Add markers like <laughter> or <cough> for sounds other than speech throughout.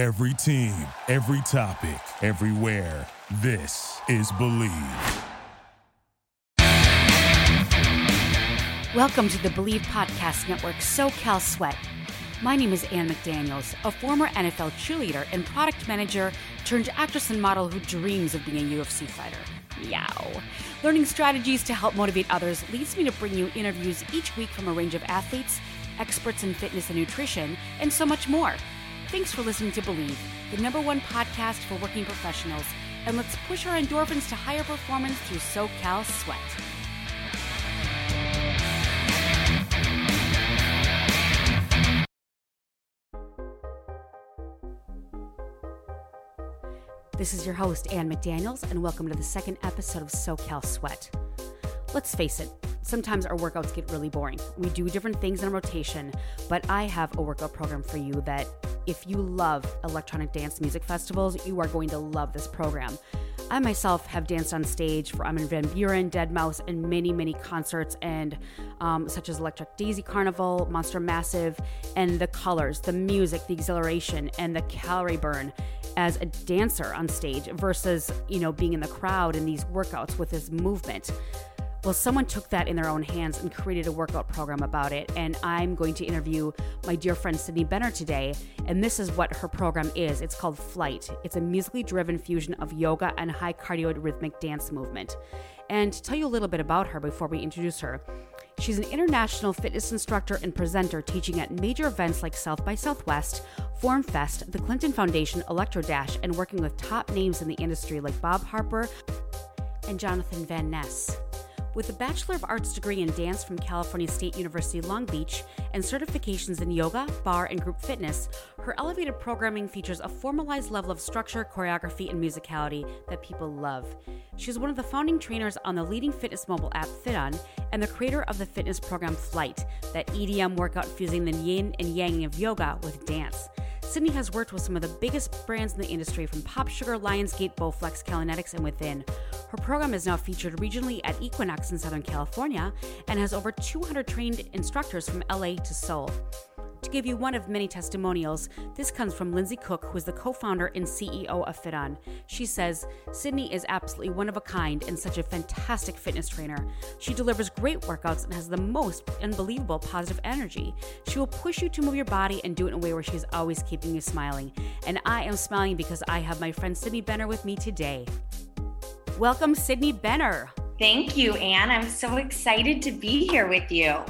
Every team, every topic, everywhere. This is Bleav. Welcome to the Bleav Podcast Network SoCal Sweat. My name is Ann McDaniels, a former NFL cheerleader and product manager turned actress and model who dreams of being a UFC fighter. Meow. Learning strategies to help motivate others leads me to bring you interviews each week from a range of athletes, experts in fitness and nutrition, and so much more. Thanks for listening to Bleav, the number one podcast for working professionals, and let's push our endorphins to higher performance through SoCal Sweat. This is your host, Ann McDaniels, and welcome to the second episode of SoCal Sweat. Let's face it, sometimes our workouts get really boring. We do different things in rotation, but I have a workout program for you that if you love electronic dance music festivals, you are going to love this program. I myself have danced on stage for Armin van Buuren, Deadmau5, and many, many concerts, and um, such as Electric Daisy Carnival, Monster Massive, and the colors, the music, the exhilaration, and the calorie burn as a dancer on stage versus you know being in the crowd in these workouts with this movement. Well, someone took that in their own hands and created a workout program about it. And I'm going to interview my dear friend Sydney Benner today. And this is what her program is it's called Flight. It's a musically driven fusion of yoga and high cardio rhythmic dance movement. And to tell you a little bit about her before we introduce her, she's an international fitness instructor and presenter teaching at major events like South by Southwest, Form Fest, the Clinton Foundation, Electro Dash, and working with top names in the industry like Bob Harper and Jonathan Van Ness. With a Bachelor of Arts degree in dance from California State University Long Beach and certifications in yoga, barre, and group fitness, her elevated programming features a formalized level of structure, choreography, and musicality that people love. She's one of the founding trainers on the leading fitness mobile app FitOn and the creator of the fitness program Flight, that EDM workout fusing the yin and yang of yoga with dance. Sydney has worked with some of the biggest brands in the industry from Pop Sugar, Lionsgate, Bowflex, Kalinetics, and Within. Her program is now featured regionally at Equinox in Southern California and has over 200 trained instructors from LA to Seoul. To give you one of many testimonials, this comes from Lindsay Cook, who is the co founder and CEO of FitOn. She says, Sydney is absolutely one of a kind and such a fantastic fitness trainer. She delivers great workouts and has the most unbelievable positive energy. She will push you to move your body and do it in a way where she's always keeping you smiling. And I am smiling because I have my friend Sydney Benner with me today. Welcome, Sydney Benner. Thank you, Anne. I'm so excited to be here with you.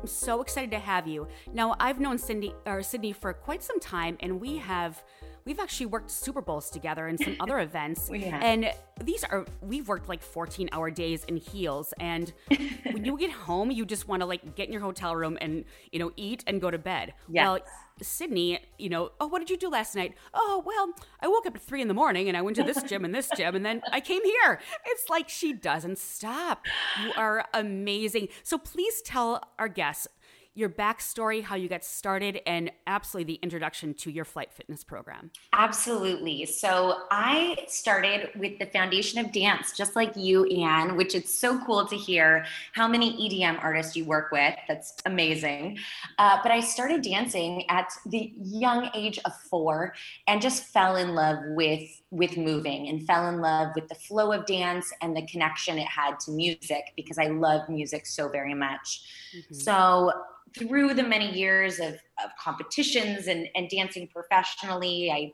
I'm so excited to have you. Now, I've known Cindy or Sydney for quite some time, and we have we've actually worked Super Bowls together and some other <laughs> events. And these are we've worked like 14 hour days in heels. And <laughs> when you get home, you just want to like get in your hotel room and you know eat and go to bed. Yes. Well, Sydney, you know, oh, what did you do last night? Oh, well, I woke up at three in the morning and I went to this gym and this <laughs> gym and then I came here. It's like she doesn't stop. You are amazing. So please tell our guests your backstory, how you got started, and absolutely the introduction to your flight fitness program. Absolutely. So I started with the Foundation of Dance, just like you, Ann, which it's so cool to hear how many EDM artists you work with. That's amazing. Uh, but I started dancing at the young age of four and just fell in love with with moving and fell in love with the flow of dance and the connection it had to music because I love music so very much. Mm-hmm. So through the many years of, of competitions and, and dancing professionally, I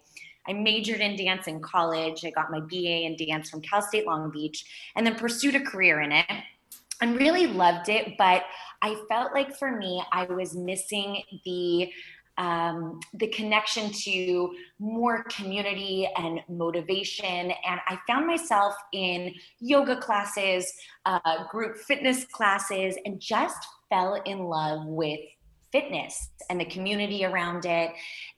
I majored in dance in college. I got my BA in dance from Cal State Long Beach and then pursued a career in it and really loved it. But I felt like for me, I was missing the um, the connection to more community and motivation. And I found myself in yoga classes, uh, group fitness classes, and just fell in love with fitness and the community around it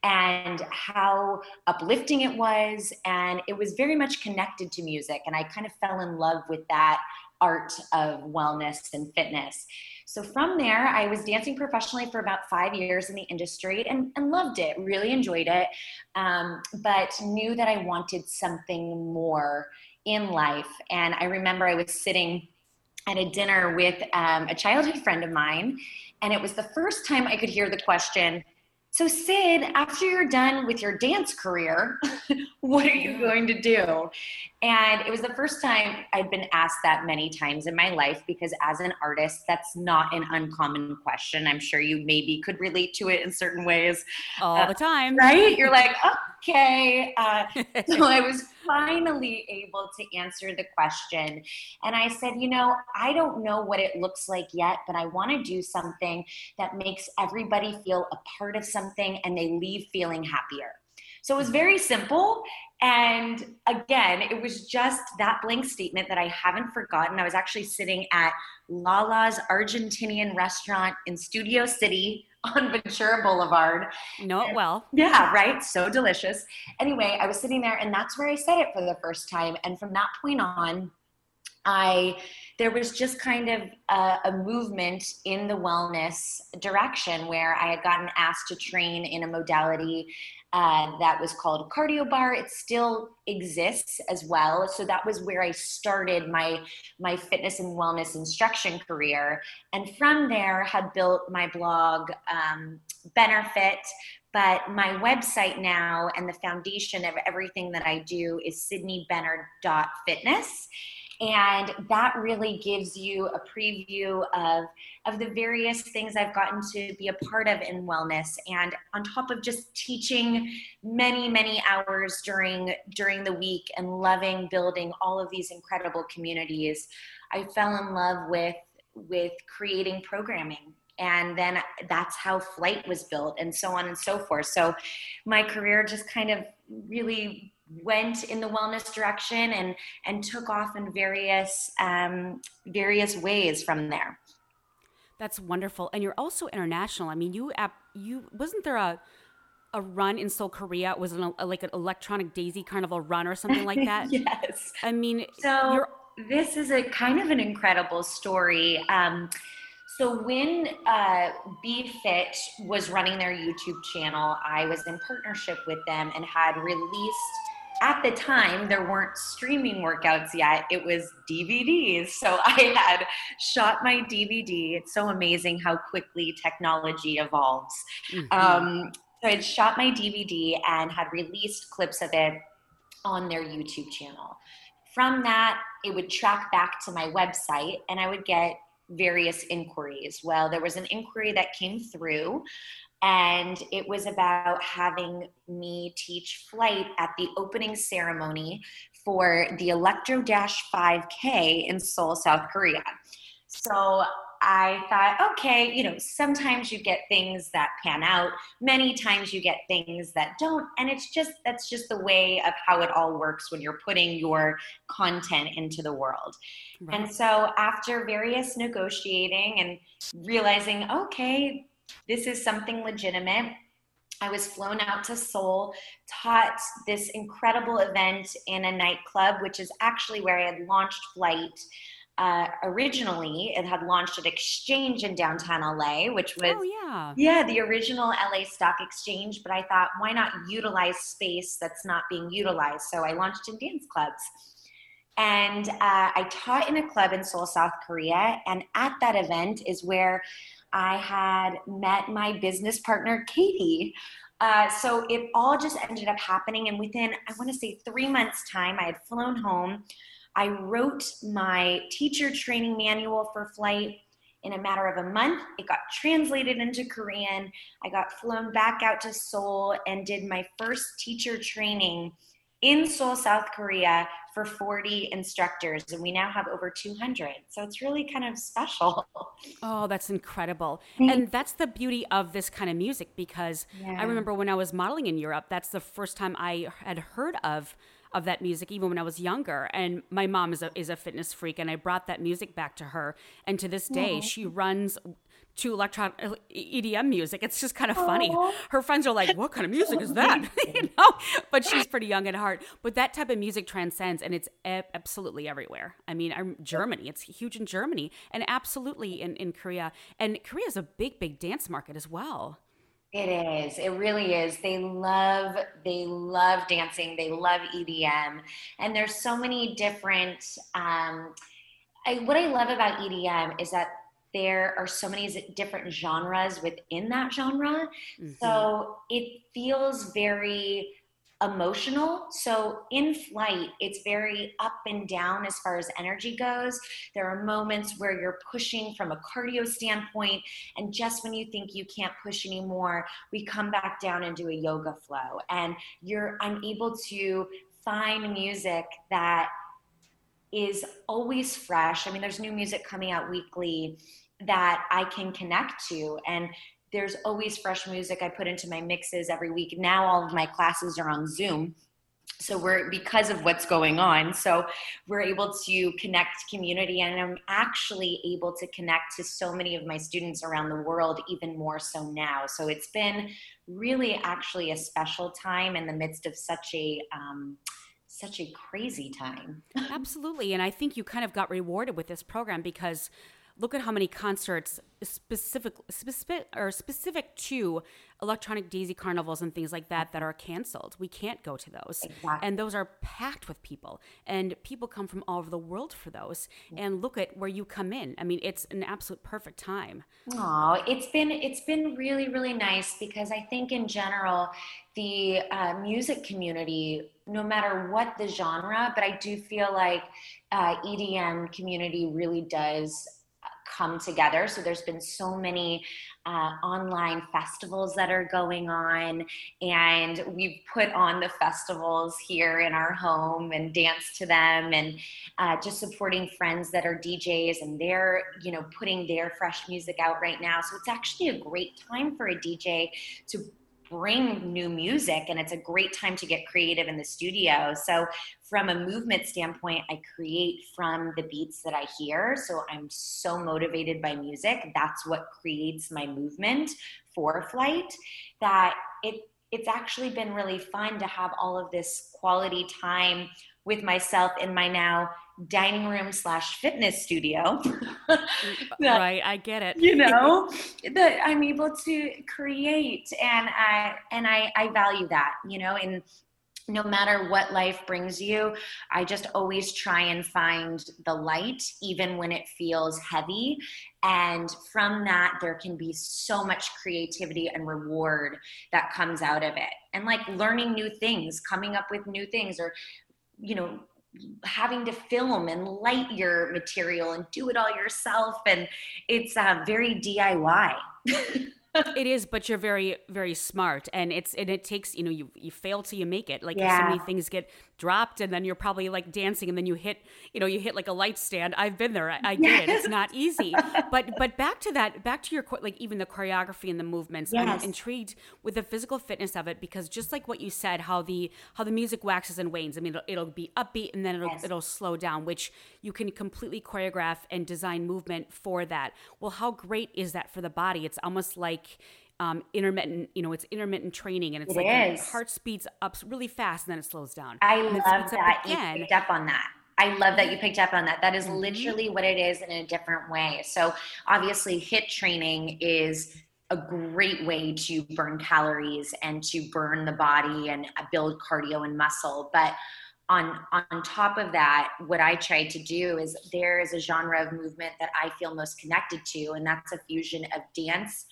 and how uplifting it was. And it was very much connected to music. And I kind of fell in love with that art of wellness and fitness. So from there, I was dancing professionally for about five years in the industry and, and loved it, really enjoyed it, um, but knew that I wanted something more in life. And I remember I was sitting at a dinner with um, a childhood friend of mine, and it was the first time I could hear the question, so sid after you're done with your dance career <laughs> what are you going to do? And it was the first time i'd been asked that many times in my life because as an artist that's not an uncommon question. I'm sure you maybe could relate to it in certain ways. All uh, the time. right? You're <laughs> like okay uh, so <laughs> i was finally able to answer the question and i said you know i don't know what it looks like yet but i want to do something that makes everybody feel a part of something and they leave feeling happier so it was very simple. And again, it was just that blank statement that I haven't forgotten. I was actually sitting at Lala's Argentinian restaurant in Studio City on Ventura Boulevard. Know it well. Yeah, right. So delicious. Anyway, I was sitting there, and that's where I said it for the first time. And from that point on, I there was just kind of a, a, movement in the wellness direction where I had gotten asked to train in a modality uh, that was called Cardio Barre. It still exists as well. So that was where I started my my fitness and wellness instruction career, and from there had built my blog um, Benefit. But my website now and the foundation of everything that I do is sydneybenner.fitness and that really gives you a preview of of the various things I've gotten to be a part of in wellness. And on top of just teaching many many hours during during the week and loving building all of these incredible communities I fell in love with with creating programming. And then that's how flight was built and so on and so forth. So my career just kind of really went in the wellness direction and and took off in various um, various ways from there. That's wonderful, and you're also international. I mean, you you wasn't there a a run in Seoul, Korea? It was an, a, like an electronic Daisy Carnival run or something like that. <laughs> yes. I mean, so this is a kind of an incredible story. Um, so when uh, BeFit was running their YouTube channel, I was in partnership with them and had released at the time there weren't streaming workouts yet. It was dvds so <laughs> i had shot my dvd it's so amazing how quickly technology evolves. Mm-hmm. um, so i'd shot my dvd and had released clips of it on their youtube channel. From that it would track back to my website and i would get various inquiries. Well there was an inquiry that came through and it was about having me teach flight at the opening ceremony for the Electro Dash 5K in Seoul, South Korea. So I thought, okay, you know, sometimes you get things that pan out, many times you get things that don't. And it's just, that's just the way of how it all works when you're putting your content into the world. Right. And so after various negotiating and realizing, okay, this is something legitimate. I was flown out to Seoul, taught this incredible event in a nightclub, which is actually where I had launched Flight. Uh, originally, it had launched at Exchange in downtown LA, which was oh, yeah. yeah the original LA Stock Exchange. But I thought, why not utilize space that's not being utilized? So I launched in dance clubs. And uh, I taught in a club in Seoul, South Korea. And at that event is where I had met my business partner, Katie. Uh, so it all just ended up happening. And within, I want to say, three months' time, I had flown home. I wrote my teacher training manual for flight in a matter of a month. It got translated into Korean. I got flown back out to Seoul and did my first teacher training in Seoul, South Korea for 40 instructors, and we now have over 200. So it's really kind of special. Oh, that's incredible. And that's the beauty of this kind of music because yeah. I remember when I was modeling in Europe, that's the first time I had heard of of that music even when I was younger. And my mom is a is a fitness freak and I brought that music back to her. And to this day, she runs to electron EDM music. It's just kind of funny. Aww. Her friends are like, "What kind of music is that?" <laughs> you <laughs> know, but she's pretty young at heart. But that type of music transcends, and it's absolutely everywhere. I mean, I'm, Germany, it's huge in Germany, and absolutely in in Korea. And Korea is a big, big dance market as well. It is. It really is. They love they love dancing. They love EDM, and there's so many different. Um, I, what I love about EDM is that there are so many different genres within that genre. Mhm. So it feels very emotional. So in flight, it's very up and down as far as energy goes. There are moments where you're pushing from a cardio standpoint, and just when you think you can't push anymore, we come back down and do a yoga flow. And you're I'm able to find music that is always fresh. I mean, there's new music coming out weekly that I can connect to. And there's always fresh music I put into my mixes every week. Now all of my classes are on Zoom. So we're because of what's going on. So we're able to connect community and I'm actually able to connect to so many of my students around the world even more so now. So it's been really actually a special time in the midst of such a um, such a crazy time. <laughs> Absolutely. And I think you kind of got rewarded with this program because look at how many concerts specific specific or specific to electronic daisy carnivals and things like that that are canceled. We can't go to those. Exactly. and those are packed with people. And people come from all over the world for those. And look at where you come in. I mean it's an absolute perfect time. Oh, it's been it's been really really nice because I think in general the uh, music community, no matter what the genre, but I do feel like uh, EDM community really does come together. So there's been so many uh, online festivals that are going on, and we've put on the festivals here in our home and danced to them, and uh, just supporting friends that are DJs and they're you know putting their fresh music out right now. So it's actually a great time for a DJ to bring new music and it's a great time to get creative in the studio. So from a movement standpoint, I create from the beats that I hear. So I'm so motivated by music. That's what creates my movement for flight that it it's actually been really fun to have all of this quality time with myself in my now dining room slash fitness studio. <laughs> that- right i get it. you know <laughs> that i'm able to create and i and i i value that you know and no matter what life brings you i just always try and find the light even when it feels heavy. And from that there can be so much creativity and reward that comes out of it. And like learning new things coming up with new things or you know having to film and light your material and do it all yourself and it's uh, very diy <laughs> it is but you're very very smart and it's and it takes you know you you fail till you make it. Like so many things get dropped and then you're probably like dancing and then you hit you know you hit like a light stand. I've been there. I, I get it it's not easy. But but back to that back to your like even the choreography and the movements Yes. i'm intrigued with the physical fitness of it because just like what you said how the how the music waxes and wanes. I mean it'll, it'll be upbeat and then it'll Yes. it'll slow down which you can completely choreograph and design movement for that. Well how great is that for the body? It's almost like um, intermittent, you know, it's intermittent training, and it's It like your is. heart speeds up really fast, and then it slows down. i and love that you picked up on that I love that you picked up on that. That is Mhm. literally what it is in a different way. So, obviously, HIIT training is a great way to burn calories and to burn the body and build cardio and muscle. But on on top of that, what I try to do is there is a genre of movement that I feel most connected to, and that's a fusion of dance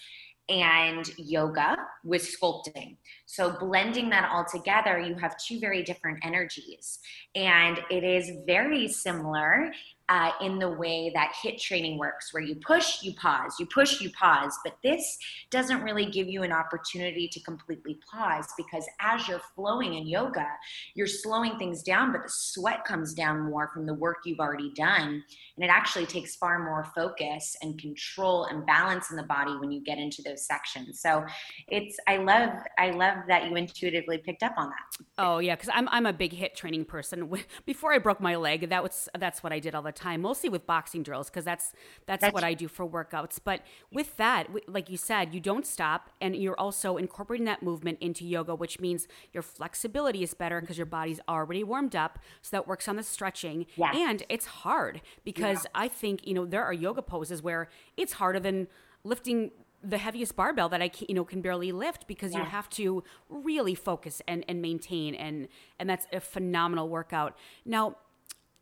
and yoga with sculpting. So blending that all together, you have two very different energies, and it is very similar uh, in the way that HIIT training works, where you push, you pause, you push, you pause. But this doesn't really give you an opportunity to completely pause because as you're flowing in yoga, you're slowing things down, but the sweat comes down more from the work you've already done. And it actually takes far more focus and control and balance in the body when you get into those sections. So it's, I love, I love that you intuitively picked up on that. Oh yeah, because I'm I'm a big HIIT training person. Before I broke my leg, that was that's what I did all the time, mostly with boxing drills, because that's, that's That's- what I do for workouts. But with that, like you said, you don't stop, and you're also incorporating that movement into yoga, which means your flexibility is better because your body's already warmed up, so that works on the stretching. Yes. And it's hard because I think you know there are yoga poses where it's harder than lifting the heaviest barbell that I can, you know can barely lift because you have to really focus and, and maintain and and that's a phenomenal workout. Now,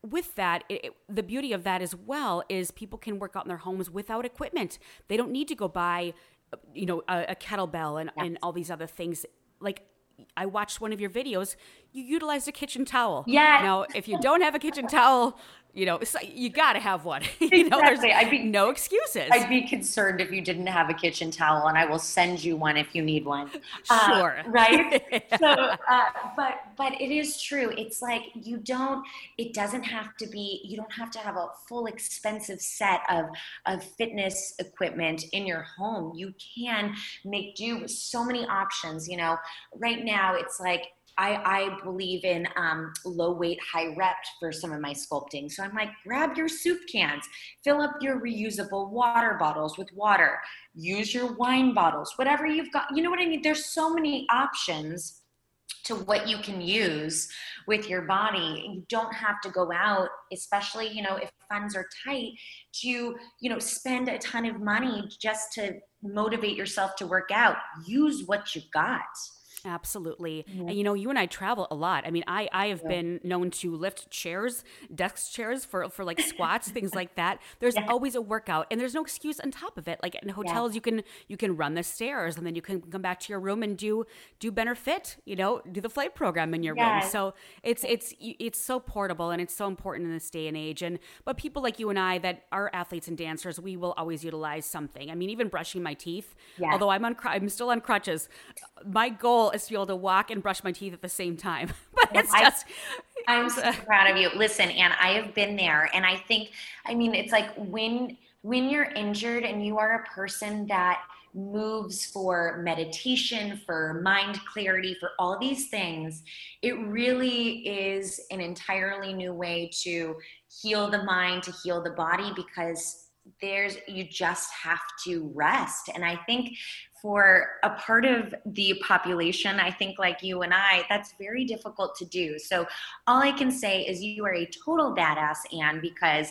with that, it, the beauty of that as well is people can work out in their homes without equipment. They don't need to go buy, you know, a, a kettlebell and, yes. and all these other things. Like I watched one of your videos. You utilized a kitchen towel. Yeah. Now, if you don't have a kitchen towel, you know, you got to have one. <laughs> you know, exactly. there's I'd be, no excuses. I'd be concerned if you didn't have a kitchen towel, and I will send you one if you need one. <laughs> Sure. Uh, right. <laughs> so, uh, but but it is true. It's like you don't. It doesn't have to be. You don't have to have a full expensive set of of fitness equipment in your home. You can make do with so many options. You know, right now it's like I, I believe in um, low weight, high rep for some of my sculpting. So I'm like, grab your soup cans, fill up your reusable water bottles with water, use your wine bottles, whatever you've got. You know what I mean? There's so many options to what you can use with your body. You don't have to go out, especially, you know, if funds are tight, to, you know, spend a ton of money just to motivate yourself to work out. Use what you've got. Absolutely. Mm-hmm. And you know, you and I travel a lot. I mean, I I have yeah. been known to lift chairs, desk chairs for for like squats, things like <laughs> that. There's yeah. always a workout and there's no excuse on top of it. Like in hotels yeah. you can you can run the stairs and then you can come back to your room and do do benefit, you know, do the flight program in your room. So it's it's it's so portable and it's so important in this day and age. And but people like you and I that are athletes and dancers, we will always utilize something. I mean, even brushing my teeth, although I'm on I'm still on crutches. My goal is to be able to walk and brush my teeth at the same time. <laughs> but it's just. I, <laughs> I'm so proud of you. Listen, Anne, I have been there, and I think, I mean, it's like when when you're injured and you are a person that moves for meditation, for mind clarity, for all these things, it really is an entirely new way to heal the mind, to heal the body, because there's you just have to rest. And i think for a part of the population, I think like you and I, that's very difficult to do. So all I can say is you are a total badass, Anne, because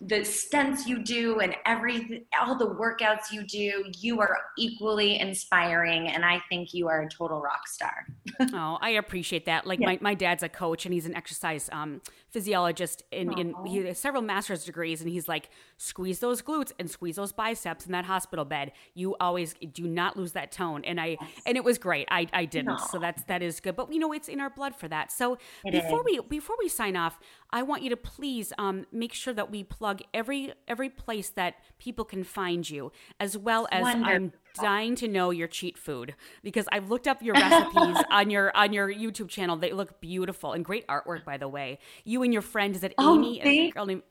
the stunts you do and every all the workouts you do you are equally inspiring. And i think you are a total rock star oh i appreciate that. Like yeah. my, my dad's a coach and he's an exercise um, physiologist in, in he has several master's degrees and he's like squeeze those glutes and squeeze those biceps in that hospital bed. You always do not lose that tone. And i yes. and it was great. I i didn't. So that's that is good. But you know it's in our blood for that. So it before is. we before we sign off i want you to please um, make sure that we plug every every place that people can find you as well as Wonderful. i'm dying to know your cheat food because I've looked up your recipes <laughs> on your on your YouTube channel. They look beautiful and great artwork, by the way. You and your friend is it oh, Amy? Thank, named-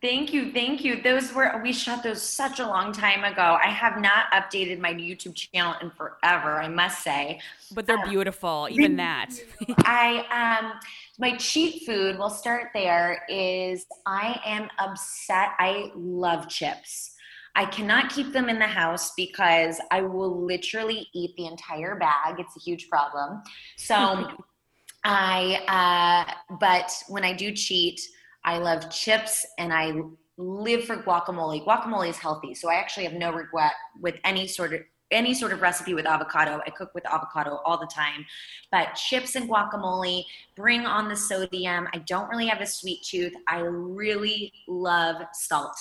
thank you, thank you. Those were we shot those such a long time ago. I have not updated my YouTube channel in forever, I must say. But they're um, beautiful, even that. <laughs> I um my cheat food, we'll start there, is I am upset. I love chips. I cannot keep them in the house because I will literally eat the entire bag. It's a huge problem. So <laughs> I, uh, but when I do cheat, I love chips and I live for guacamole. Guacamole is healthy, so I actually have no regret with any sort of any sort of recipe with avocado. I cook with avocado all the time. But chips and guacamole bring on the sodium. I don't really have a sweet tooth. I really love salt.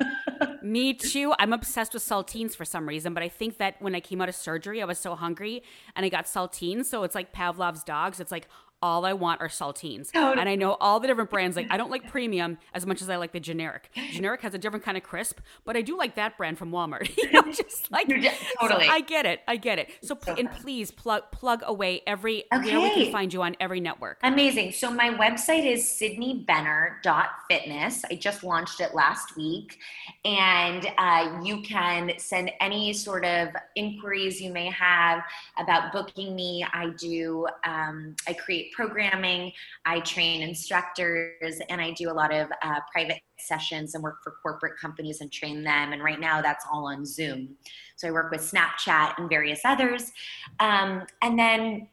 <laughs> Me too. I'm obsessed with saltines for some reason, but I think that when I came out of surgery, I was so hungry and I got saltines. So it's like Pavlov's dogs. It's like all I want are saltines. Totally. And I know all the different brands. Like I don't like premium as much as I like the generic. Generic has a different kind of crisp, but I do like that brand from Walmart. <laughs> you know, <laughs> just like totally. So I get it. I get it. So, so and please plug plug away every okay. where we can find you on every network. Amazing. So my website is sydneybenner.fitness. I just launched it last week, and uh, you can send any sort of inquiries you may have about booking me. I do. Um, I create programming, I train instructors, and I do a lot of uh, private sessions and work for corporate companies and train them. And right now, that's all on Zoom. So I work with Snapchat and various others. Um, and then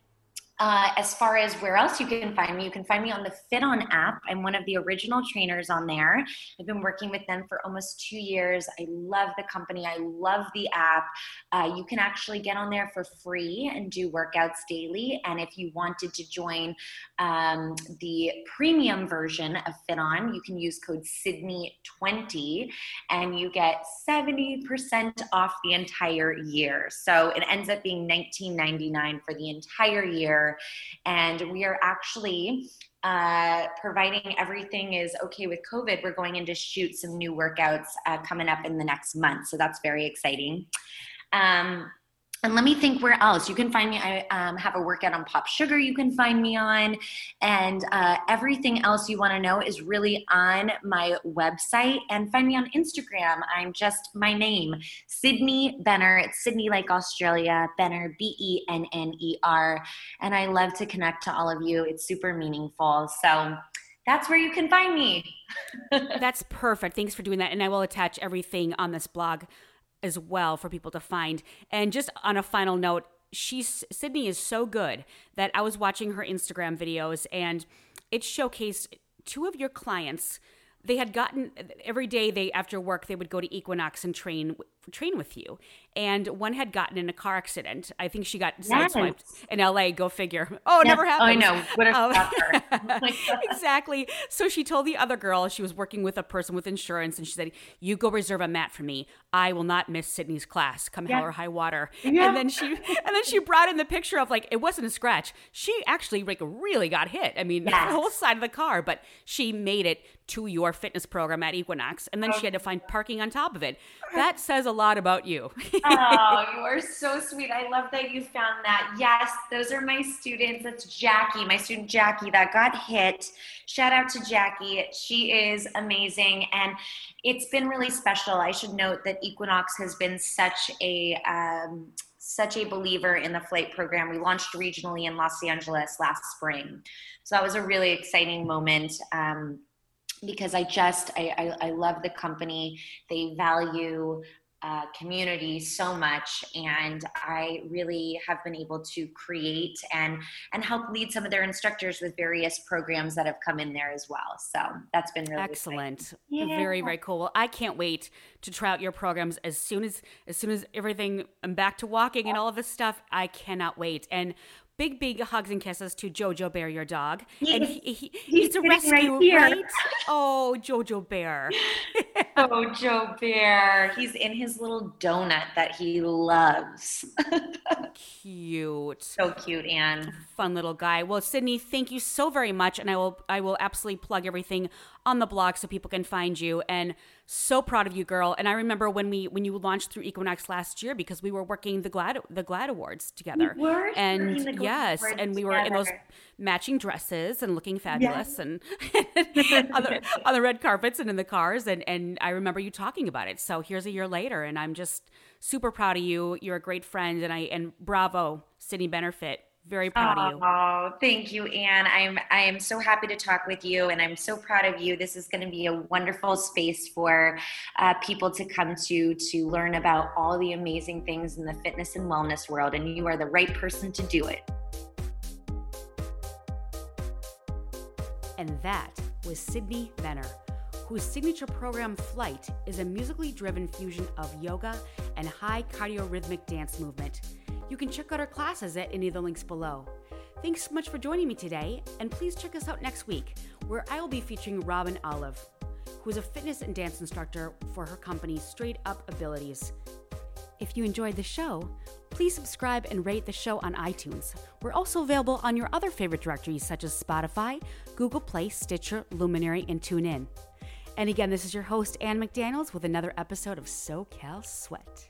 uh, as far as where else you can find me, you can find me on the FitOn app. I'm one of the original trainers on there. I've been working with them for almost two years. I love the company. I love the app. Uh, you can actually get on there for free and do workouts daily. And if you wanted to join um, the premium version of FitOn, you can use code Sydney20 and you get 70% off the entire year. So it ends up being $19.99 for the entire year. And we are actually uh, providing everything is okay with COVID, we're going in to shoot some new workouts uh, coming up in the next month. So that's very exciting. Um, and let me think where else. You can find me i um, have a workout on pop sugar you can find me on. And uh, everything else you want to know is really on my website. And find me on instagram. I'm just my name sydney benner. It's sydney like australia benner b-e-n-n-e-r and i love to connect to all of you. It's super meaningful. So that's where you can find me. <laughs> That's perfect. Thanks for doing that. And i will attach everything on this blog as well for people to find. And just on a final note, she's Sydney is so good that I was watching her Instagram videos and it showcased two of your clients they had gotten every day they after work they would go to equinox and train train with you. And one had gotten in a car accident. I think she got yes. sideswiped in la go figure. <laughs> Oh yes. never happened oh, i know. What a <laughs> um, <laughs> exactly. So she told the other girl she was working with a person with insurance and she said you go reserve a mat for me. I will not miss sydney's class. Come yeah. hell or high water. Yeah. and then she and then she brought in the picture of like it wasn't a scratch. She actually like really got hit. I mean yes. the whole side of the car but she made it to your fitness program at Equinox, and then she had to find parking on top of it. That says a lot about you. <laughs> oh, you are so sweet. I love that you found that. Yes, those are my students. That's Jackie, my student Jackie, that got hit. Shout out to Jackie. She is amazing. And it's been really special. I should note that Equinox has been such a, um, such a believer in the flight program. We launched regionally in Los Angeles last spring. So that was a really exciting moment. Um, because I just I, I, I love the company. They value uh, community so much and i really have been able to create and and help lead some of their instructors with various programs that have come in there as well. So that's been really excellent. yeah. very very cool. Well i can't wait to try out your programs as soon as as soon as everything i'm back to walking and all of this stuff. I cannot wait. And big, big hugs and kisses to Jojo Bear, your dog. He, and he, he, he's, he's a rescue, right, right? Oh, Jojo Bear. <laughs> oh, Joe Bear. He's in his little donut that he loves. <laughs> cute. So cute, Anne. Fun little guy. Well, Sydney, thank you so very much, and I will I will absolutely plug everything on the blog so people can find you. And so proud of you, girl. And I remember when we when you launched through Equinox last year because we were working the GLAAD the GLAAD Awards together. We were and yes, and we were in those matching dresses and looking fabulous and <laughs> on, the, on the red carpets and in the cars. And and I remember you talking about it. So here's a year later, and I'm just super proud of you. You're a great friend, and I and bravo, Sydney Benefit very proud oh, of you. Oh, thank you, Anne. I'm I am so happy to talk with you, and I'm so proud of you. This is going to be a wonderful space for uh, people to come to to learn about all the amazing things in the fitness and wellness world, and you are the right person to do it. And that was Sydney Benner, whose signature program Flight is a musically driven fusion of yoga and high cardiorhythmic dance movement. You can check out our classes at any of the links below. Thanks so much for joining me today, and please check us out next week, where I will be featuring Robin Olive, who is a fitness and dance instructor for her company Straight Up Abilities. If you enjoyed the show, please subscribe and rate the show on iTunes. We're also available on your other favorite directories such as Spotify, Google Play, Stitcher, Luminary, and TuneIn. And again, this is your host, Anne McDaniels, with another episode of SoCal Sweat.